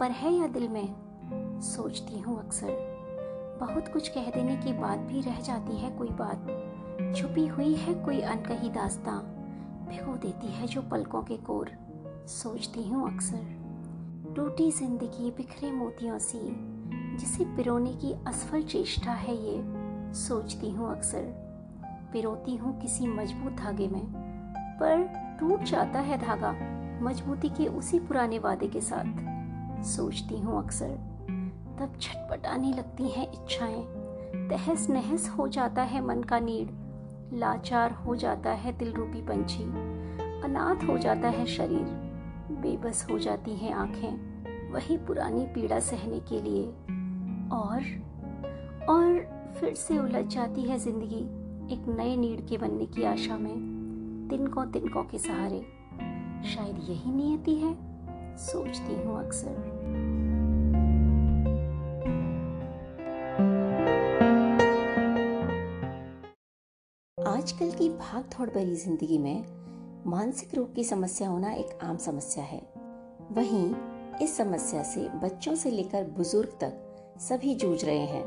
पर है या दिल में? सोचती हूँ अक्सर। बहुत कुछ कह देने के बाद भी रह जाती है कोई बात। छुपी हुई है कोई अनकही दास्तां? भिगो देती है जो पलकों के कोर। सोचती हूँ अक्सर। टूटी ज़िंदगी बिखरे मोतियों सी। जिसे पिरोने की असफल चेष्टा है ये। सोचती हूँ अक्सर। पिरोती हूँ किसी मज़बूत धागे में। पर टूट जाता है धागा। मजबूती के उसी पुराने वादे के साथ। सोचती हूँ अक्सर। तब छटपटाने लगती हैं इच्छाएँ। तहस नहस हो जाता है मन का नीड लाचार हो जाता है दिल रूपी पंछी। अनाथ हो जाता है शरीर। बेबस हो जाती हैं आँखें। वही पुरानी पीड़ा सहने के लिए। और और फिर से उलझ जाती है ज़िंदगी एक नए नीड के बनने की आशा में। तिनकों तिनकों के सहारे। शायद यही नियति है। सोचती हूँ अक्सर। आजकल की भाग दौड़ भरी ज़िंदगी में मानसिक रोग की समस्या होना एक आम समस्या है। वहीं इस समस्या से बच्चों से लेकर बुज़ुर्ग तक सभी जूझ रहे हैं।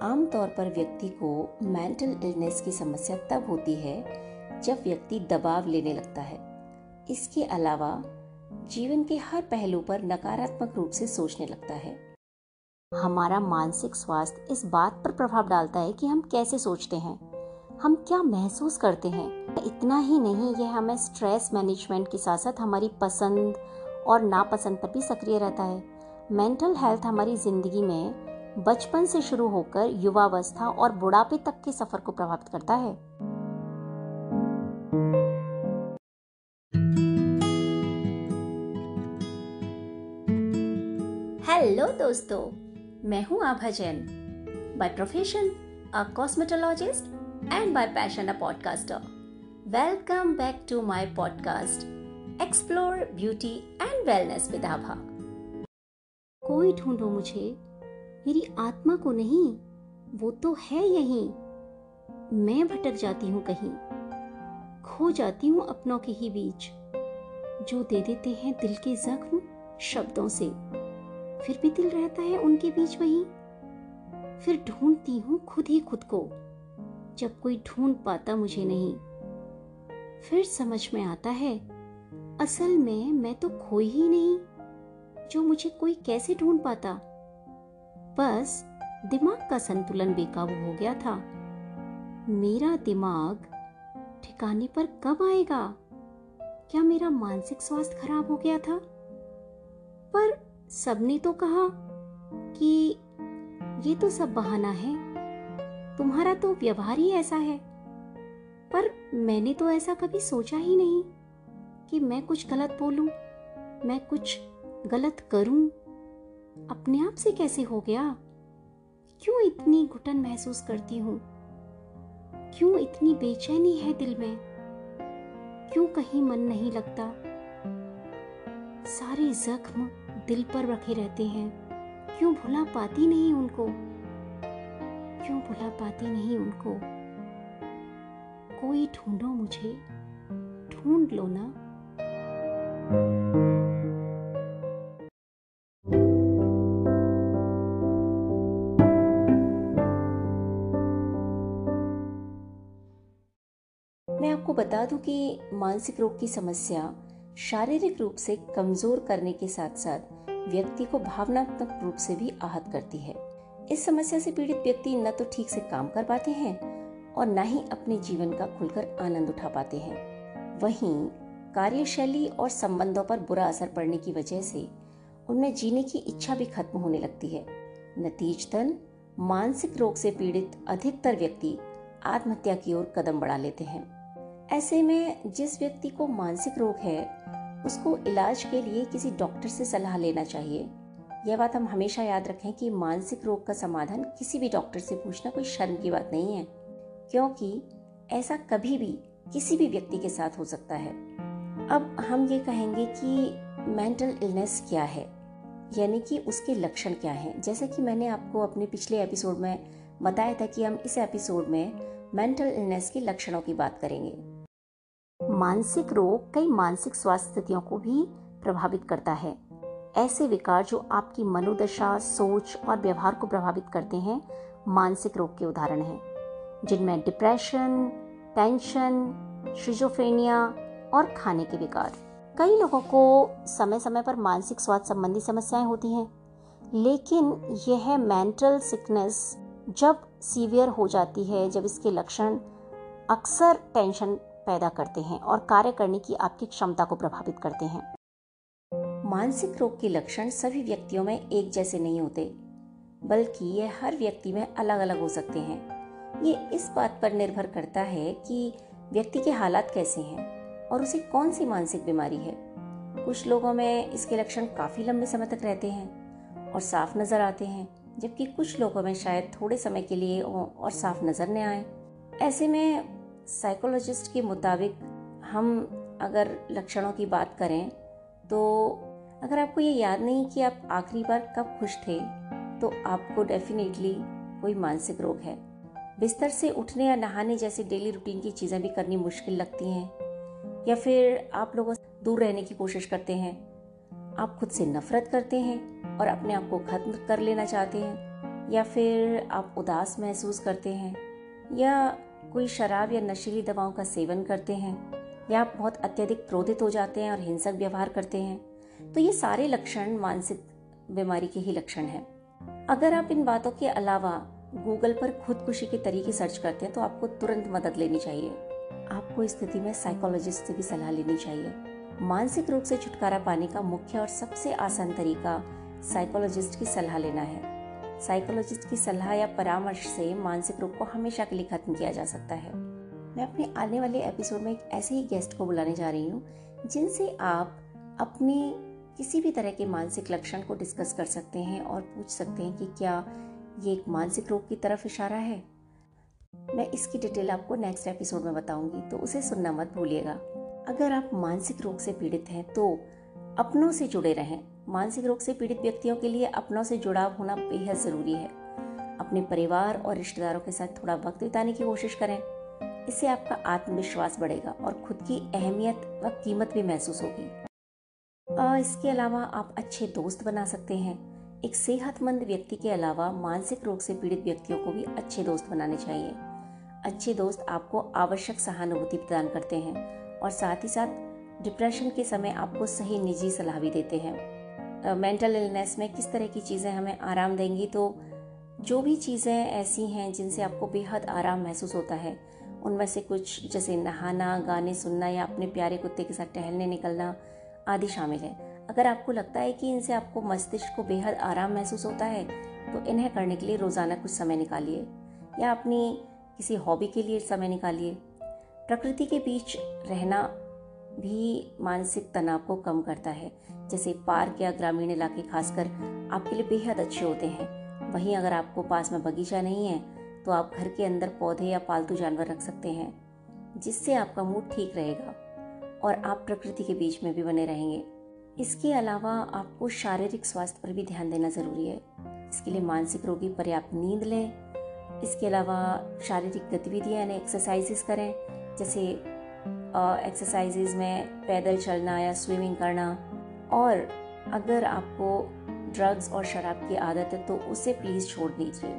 आमतौर पर व्यक्ति को मेंटल इलनेस की समस्या तब होती है जब व्यक्ति दबाव लेने लगता है। इसके अलावा जीवन के हर पहलू पर नकारात्मक रूप से सोचने लगता है। हमारा मानसिक स्वास्थ्य इस बात पर प्रभाव डालता है कि हम कैसे सोचते हैं, हम क्या महसूस करते हैं। इतना ही नहीं, यह हमें स्ट्रेस मैनेजमेंट के साथ साथ हमारी पसंद और नापसंद पर भी सक्रिय रहता है। मेंटल हेल्थ हमारी ज़िंदगी में बचपन से शुरू होकर युवावस्था और बुढ़ापे तक के सफ़र को प्रभावित करता है। हेलो दोस्तों, मैं हूँ Abha Jain. By profession a cosmetologist and by passion a podcaster welcome back to my podcast explore beauty and wellness with Abha कोई ढूंढो मुझे, मेरी आत्मा को नहीं, वो तो है यहीं। मैं भटक जाती हूँ कहीं, खो जाती हूँ अपनों के ही बीच। जो दे देते हैं दिल के जख्म शब्दों से। फिर भी दिल रहता है उनके बीच वही। फिर ढूंढती हूँ खुद ही खुद को। जब कोई ढूंढ पाता मुझे नहीं। फिर समझ में आता है, असल में मैं तो खोई ही नहीं जो मुझे कोई कैसे ढूंढ पाता। बस दिमाग का संतुलन बेकाबू हो गया था। मेरा दिमाग ठिकाने पर कब आएगा? क्या मेरा मानसिक स्वास्थ्य खराब हो गया था? पर सबने तो कहा कि ये तो सब बहाना है। तुम्हारा तो व्यवहार ही ऐसा है। पर मैंने तो ऐसा कभी सोचा ही नहीं कि मैं कुछ गलत बोलूँ, मैं कुछ गलत करूँ। अपने आप से कैसे हो गया? क्यों इतनी घुटन महसूस करती हूँ? क्यों इतनी बेचैनी है दिल में? क्यों कहीं मन नहीं लगता? सारे जख्म दिल पर रखे रहते हैं। क्यों भुला पाती नहीं उनको? क्यों भुला पाती नहीं उनको? कोई ढूंढो मुझे। ढूंढ लो ना। मैं आपको बता दूँ कि मानसिक रोग की समस्या शारीरिक रूप से कमज़ोर करने के साथ साथ व्यक्ति को भावनात्मक रूप से भी आहत करती है। इस समस्या से पीड़ित व्यक्ति न तो ठीक से काम कर पाते हैं और न ही अपने जीवन का खुलकर आनंद उठा पाते हैं। वहीं कार्यशैली और संबंधों पर बुरा असर पड़ने की वजह से उनमें जीने की इच्छा भी खत्म होने लगती है। नतीजतन, मानसिक रोग से पीड़ित अधिकतर व्यक्ति आत्महत्या की ओर कदम बढ़ा लेते हैं। ऐसे में जिस व्यक्ति को मानसिक रोग है उसको इलाज के लिए किसी डॉक्टर से सलाह लेना चाहिए। यह बात हम हमेशा याद रखें कि मानसिक रोग का समाधान किसी भी डॉक्टर से पूछना कोई शर्म की बात नहीं है, क्योंकि ऐसा कभी भी किसी भी व्यक्ति के साथ हो सकता है। अब हम ये कहेंगे कि मेंटल इलनेस क्या है? यानी कि उसके लक्षण क्या हैं? जैसे कि मैंने आपको अपने पिछले एपिसोड में बताया था कि हम इस एपिसोड में मेंटल इलनेस के लक्षणों की बात करेंगे। मानसिक रोग कई मानसिक स्वास्थ्य स्थितियों को भी प्रभावित करता है। ऐसे विकार जो आपकी मनोदशा, सोच और व्यवहार को प्रभावित करते हैं, मानसिक रोग के उदाहरण हैं, जिनमें डिप्रेशन, टेंशन शिजोफ्रेनिया और खाने के विकार। कई लोगों को समय समय पर मानसिक स्वास्थ्य संबंधी समस्याएँ होती हैं, लेकिन यह मेंटल सिकनेस जब सीवियर हो जाती है, जब इसके लक्षण अक्सर टेंशन पैदा करते हैं और कार्य करने की आपकी क्षमता को प्रभावित करते हैं। मानसिक रोग के लक्षण सभी व्यक्तियों में एक जैसे नहीं होते, बल्कि ये हर व्यक्ति में अलग अलग हो सकते हैं। ये इस बात पर निर्भर करता है कि व्यक्ति के हालात कैसे हैं और उसे कौन सी मानसिक बीमारी है। कुछ लोगों में इसके लक्षण काफ़ी लंबे समय तक रहते हैं और साफ़ नज़र आते हैं, जबकि कुछ लोगों में शायद थोड़े समय के लिए और साफ़ नज़र न आए। ऐसे में साइकोलॉजिस्ट के मुताबिक हम अगर लक्षणों की बात करें तो अगर आपको ये याद नहीं कि आप आखिरी बार कब खुश थे तो आपको डेफिनेटली कोई मानसिक रोग है। बिस्तर से उठने या नहाने जैसी डेली रूटीन की चीज़ें भी करनी मुश्किल लगती हैं, या फिर आप लोगों से दूर रहने की कोशिश करते हैं। आप खुद से नफरत करते हैं और अपने आप को खत्म कर लेना चाहते हैं, या फिर आप उदास महसूस करते हैं, या कोई शराब या नशीली दवाओं का सेवन करते हैं, या आप बहुत अत्यधिक क्रोधित हो जाते हैं और हिंसक व्यवहार करते हैं तो ये सारे लक्षण मानसिक बीमारी के ही लक्षण हैं। अगर आप इन बातों के अलावा गूगल पर खुदकुशी के तरीके सर्च करते हैं तो आपको तुरंत मदद लेनी चाहिए। आपको स्थिति में साइकोलॉजिस्ट से भी सलाह लेनी चाहिए। मानसिक रोग से छुटकारा पाने का मुख्य और सबसे आसान तरीका साइकोलॉजिस्ट की सलाह लेना है। साइकोलॉजिस्ट की सलाह या परामर्श से मानसिक रोग को हमेशा के लिए खत्म किया जा सकता है। मैं अपने आने वाले एपिसोड में एक ऐसे ही गेस्ट को बुलाने जा रही हूँ, जिनसे आप अपने किसी भी तरह के मानसिक लक्षण को डिस्कस कर सकते हैं और पूछ सकते हैं कि क्या ये एक मानसिक रोग की तरफ़ इशारा है। मैं इसकी डिटेल आपको नेक्स्ट एपिसोड में बताऊँगी तो उसे सुनना मत भूलिएगा। अगर आप मानसिक रोग से पीड़ित हैं तो अपनों से जुड़े रहें। मानसिक रोग से पीड़ित व्यक्तियों के लिए अपनों से जुड़ाव होना बेहद ज़रूरी है। अपने परिवार और रिश्तेदारों के साथ थोड़ा वक्त बिताने की कोशिश करें। इससे आपका आत्मविश्वास बढ़ेगा और खुद की अहमियत व कीमत भी महसूस होगी। इसके अलावा आप अच्छे दोस्त बना सकते हैं। एक सेहतमंद व्यक्ति के अलावा मानसिक रोग से पीड़ित व्यक्तियों को भी अच्छे दोस्त बनाने चाहिए। अच्छे दोस्त आपको आवश्यक सहानुभूति प्रदान करते हैं और साथ ही साथ डिप्रेशन के समय आपको सही निजी सलाह भी देते हैं। मेंटल इलनेस में किस तरह की चीज़ें हमें आराम देंगी तो जो भी चीज़ें ऐसी हैं जिनसे आपको बेहद आराम महसूस होता है, उनमें से कुछ, जैसे नहाना, गाने सुनना या अपने प्यारे कुत्ते के साथ टहलने निकलना आदि शामिल है। अगर आपको लगता है कि इनसे आपको मस्तिष्क को बेहद आराम महसूस होता है तो इन्हें करने के लिए रोज़ाना कुछ समय निकालिए, या अपनी किसी हॉबी के लिए समय निकालिए। प्रकृति के बीच रहना भी मानसिक तनाव को कम करता है। जैसे पार्क या ग्रामीण इलाके खासकर आपके लिए बेहद अच्छे होते हैं। वहीं अगर आपको पास में बगीचा नहीं है तो आप घर के अंदर पौधे या पालतू जानवर रख सकते हैं, जिससे आपका मूड ठीक रहेगा और आप प्रकृति के बीच में भी बने रहेंगे। इसके अलावा आपको शारीरिक स्वास्थ्य पर भी ध्यान देना ज़रूरी है। इसके लिए मानसिक रोगी पर्याप्त नींद लें। इसके अलावा शारीरिक गतिविधियाँ यानी एक्सरसाइजेस करें, जैसे एक्सरसाइजेज में पैदल चलना या स्विमिंग करना। और अगर आपको ड्रग्स और शराब की आदत है तो उसे प्लीज़ छोड़ दीजिए,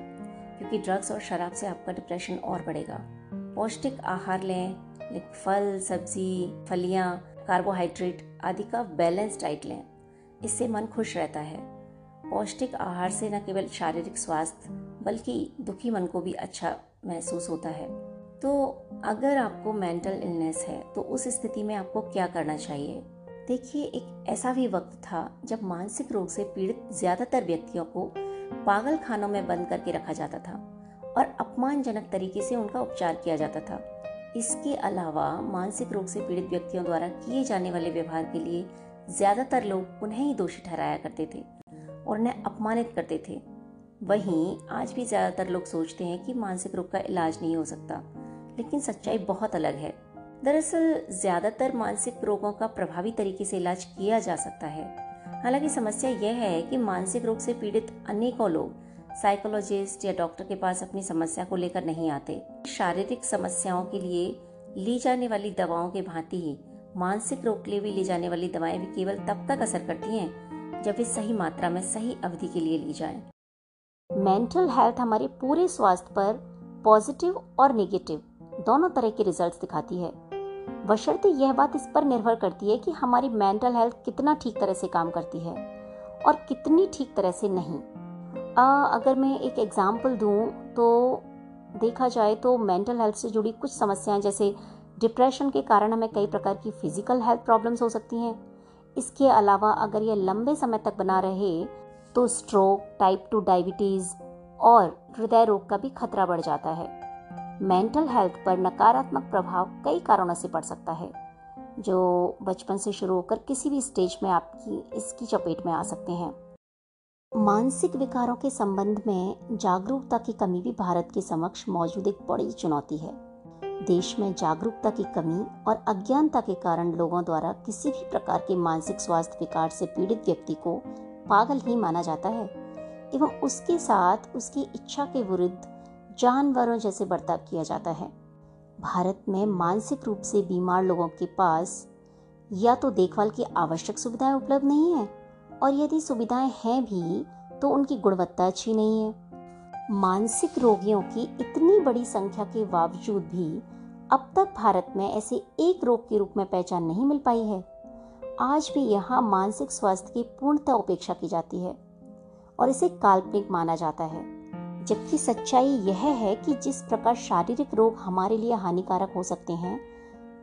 क्योंकि ड्रग्स और शराब से आपका डिप्रेशन और बढ़ेगा। पौष्टिक आहार लें लाइक फल, सब्ज़ी, फलियाँ कार्बोहाइड्रेट आदि का बैलेंस डाइट लें, इससे मन खुश रहता है। पौष्टिक आहार से न केवल शारीरिक स्वास्थ्य, बल्कि दुखी मन को भी अच्छा महसूस होता है। तो अगर आपको मेंटल इलनेस है तो उस स्थिति में आपको क्या करना चाहिए? देखिए, एक ऐसा भी वक्त था जब मानसिक रोग से पीड़ित ज़्यादातर व्यक्तियों को पागल खानों में बंद करके रखा जाता था और अपमानजनक तरीके से उनका उपचार किया जाता था। इसके अलावा मानसिक रोग से पीड़ित व्यक्तियों द्वारा किए जाने वाले व्यवहार के लिए ज़्यादातर लोग उन्हें ही दोषी ठहराया करते थे और उन्हें अपमानित करते थे। वहीं आज भी ज़्यादातर लोग सोचते हैं कि मानसिक रोग का इलाज नहीं हो सकता। लेकिन सच्चाई बहुत अलग है। दरअसल, ज़्यादातर मानसिक रोगों का प्रभावी तरीके से इलाज किया जा सकता है। हालाँकि समस्या यह है कि मानसिक रोग से पीड़ित अनेकों लोग साइकोलॉजिस्ट या डॉक्टर के पास अपनी समस्या को लेकर नहीं आते। शारीरिक समस्याओं के लिए ली जाने वाली दवाओं के भांति ही मानसिक रोग के लिए भी ली जाने वाली दवाएँ भी केवल तब तक असर करती हैं, जब वे सही मात्रा में सही अवधि के लिए ली जाए। मेंटल हेल्थ हमारे पूरे स्वास्थ्य पर पॉजिटिव और नेगेटिव दोनों तरह के रिजल्ट्स दिखाती है। बशर्ते यह बात इस पर निर्भर करती है कि हमारी मेंटल हेल्थ कितना ठीक तरह से काम करती है और कितनी ठीक तरह से नहीं। आ, अगर मैं एक एग्ज़ाम्पल दूँ तो देखा जाए तो मेंटल हेल्थ से जुड़ी कुछ समस्याएँ जैसे डिप्रेशन के कारण हमें कई प्रकार की फ़िज़िकल हेल्थ प्रॉब्लम्स हो सकती हैं। इसके अलावा अगर यह लंबे समय तक बना रहे तो स्ट्रोक टाइप टू डायबिटीज़ और हृदय रोग का भी खतरा बढ़ जाता है। मेंटल हेल्थ पर नकारात्मक प्रभाव कई कारणों से पड़ सकता है, जो बचपन से शुरू होकर किसी भी स्टेज में आपकी, इसकी चपेट में आ सकते हैं। मानसिक विकारों के संबंध में जागरूकता की कमी भी भारत के समक्ष मौजूद एक बड़ी चुनौती है। देश में जागरूकता की कमी और अज्ञानता के कारण लोगों द्वारा किसी भी प्रकार के मानसिक स्वास्थ्य विकार से पीड़ित व्यक्ति को पागल ही माना जाता है, एवं उसके साथ उसकी इच्छा के विरुद्ध जानवरों जैसे बर्ताव किया जाता है। भारत में मानसिक रूप से बीमार लोगों के पास या तो देखभाल की आवश्यक सुविधाएँ उपलब्ध नहीं है और यदि सुविधाएँ हैं भी तो उनकी गुणवत्ता अच्छी नहीं है। मानसिक रोगियों की इतनी बड़ी संख्या के बावजूद भी अब तक भारत में ऐसे एक रोग के रूप में पहचान नहीं मिल पाई है। आज भी यहाँ मानसिक स्वास्थ्य की पूर्णतः उपेक्षा की जाती है और इसे काल्पनिक माना जाता है। जबकि सच्चाई यह है कि जिस प्रकार शारीरिक रोग हमारे लिए हानिकारक हो सकते हैं,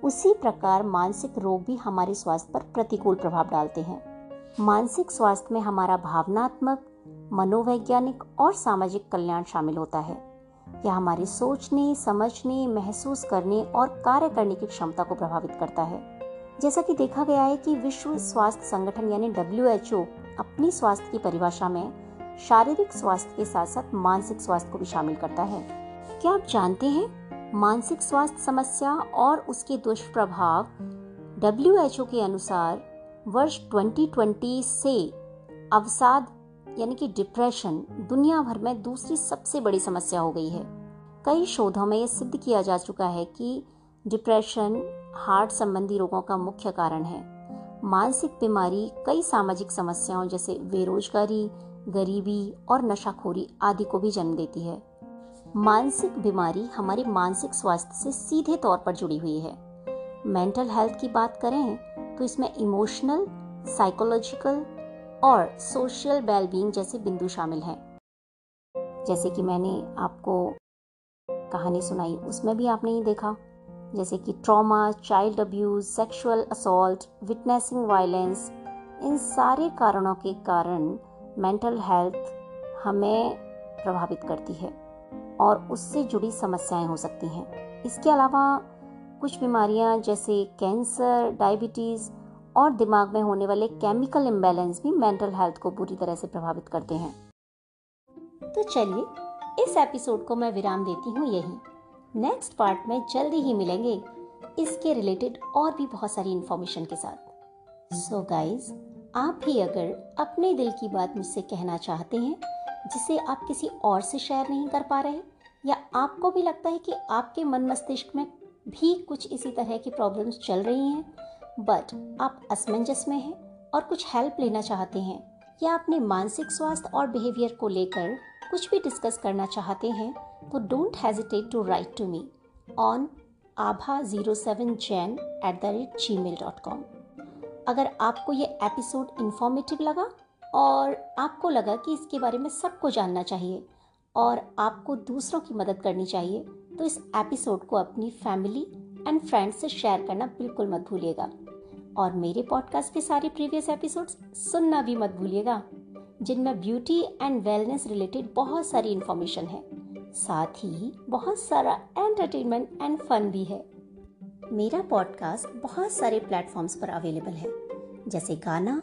उसी प्रकार मानसिक रोग भी हमारे स्वास्थ्य पर प्रतिकूल प्रभाव डालते हैं। मानसिक स्वास्थ्य में हमारा भावनात्मक, मनोवैज्ञानिक और सामाजिक कल्याण शामिल होता है। यह हमारी सोचने, समझने, महसूस करने और कार्य करने की क्षमता को प्रभावित करता है। जैसा कि देखा गया है कि विश्व स्वास्थ्य संगठन यानी डब्ल्यूएचओ अपनी स्वास्थ्य की परिभाषा में शारीरिक स्वास्थ्य के साथ साथ मानसिक स्वास्थ्य को भी शामिल करता है। क्या आप जानते हैं मानसिक स्वास्थ्य समस्या और उसके दुष्प्रभाव डब्ल्यूएचओ के अनुसार वर्ष 2020 से अवसाद, यानी कि डिप्रेशन दुनिया भर में दूसरी सबसे बड़ी समस्या हो गई है। कई शोधों में यह सिद्ध किया जा चुका है कि डिप्रेशन हार्ट संबंधी रोगों का मुख्य कारण है। मानसिक बीमारी कई सामाजिक समस्याओं, जैसे बेरोजगारी गरीबी और नशाखोरी आदि को भी जन्म देती है। मानसिक बीमारी हमारे मानसिक स्वास्थ्य से सीधे तौर पर जुड़ी हुई है। मेंटल हेल्थ की बात करें तो इसमें इमोशनल, साइकोलॉजिकल और सोशल वेलबींग जैसे बिंदु शामिल हैं। जैसे कि मैंने आपको कहानी सुनाई, उसमें भी आपने ही देखा। जैसे कि trauma, child abuse sexual assault, witnessing violence, इन सारे कारणों के कारण मेंटल हेल्थ हमें प्रभावित करती है और उससे जुड़ी समस्याएँ हो सकती हैं। इसके अलावा कुछ बीमारियाँ जैसे कैंसर, डायबिटीज़ और दिमाग में होने वाले केमिकल इम्बेलेंस भी मेंटल हेल्थ को बुरी तरह से प्रभावित करते हैं। तो चलिए, इस एपिसोड को मैं विराम देती हूँ यही। नेक्स्ट पार्ट में जल्दी ही मिलेंगे इसके रिलेटेड और भी बहुत सारी इंफॉर्मेशन के साथ। सो so गाइज़ आप भी अगर अपने दिल की बात मुझसे कहना चाहते हैं, जिसे आप किसी और से शेयर नहीं कर पा रहे हैं या आपको भी लगता है कि आपके मन मस्तिष्क में भी कुछ इसी तरह की प्रॉब्लम्स चल रही हैं बट आप असमंजस में हैं और कुछ हेल्प लेना चाहते हैं, या अपने मानसिक स्वास्थ्य और बिहेवियर को लेकर कुछ भी डिस्कस करना चाहते हैं तो don't hesitate to write to me on Abha zero seven Jain at the rate Gmail dot com अगर आपको ये एपिसोड इन्फॉर्मेटिव लगा और आपको लगा कि इसके बारे में सबको जानना चाहिए और आपको दूसरों की मदद करनी चाहिए तो इस एपिसोड को अपनी फैमिली एंड फ्रेंड्स से शेयर करना बिल्कुल मत भूलिएगा। और मेरे पॉडकास्ट के सारे प्रीवियस एपिसोड्स सुनना भी मत भूलिएगा, जिनमें ब्यूटी एंड वेलनेस रिलेटेड बहुत सारी इन्फॉर्मेशन है। साथ ही बहुत सारा एंटरटेनमेंट एंड फन भी है। मेरा पॉडकास्ट बहुत सारे प्लेटफॉर्म्स पर अवेलेबल है, जैसे Gaana,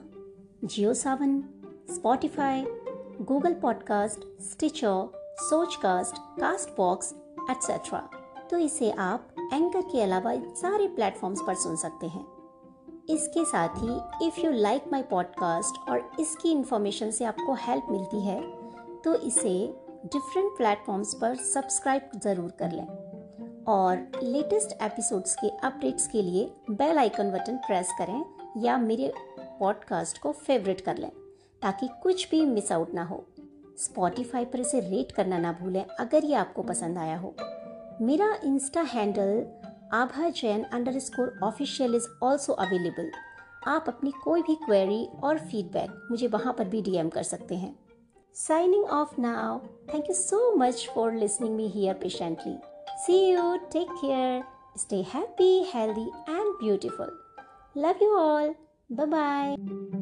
Jio Saavn Spotify Google podcast Stitcher Sochcast Castbox etcetera तो इसे आप एंकर के अलावा सारे प्लेटफॉर्म्स पर सुन सकते हैं। इसके साथ ही if you like my podcast और इसकी इन्फॉर्मेशन से आपको हेल्प मिलती है तो इसे डिफरेंट प्लेटफॉर्म्स पर सब्सक्राइब ज़रूर कर लें। और लेटेस्ट एपिसोड्स के अपडेट्स के लिए बेल आइकन बटन प्रेस करें या मेरे पॉडकास्ट को फेवरेट कर लें ताकि कुछ भी मिस आउट ना हो। स्पॉटिफाई पर इसे रेट करना ना भूलें अगर ये आपको पसंद आया हो। मेरा insta handle Abha Jain underscore official is also available आप अपनी कोई भी क्वेरी और फीडबैक मुझे वहाँ पर भी डीएम कर सकते हैं। Signing off now thank you so much for listening me here patiently See you, take care, stay happy, healthy, and beautiful. Love you all. Bye bye.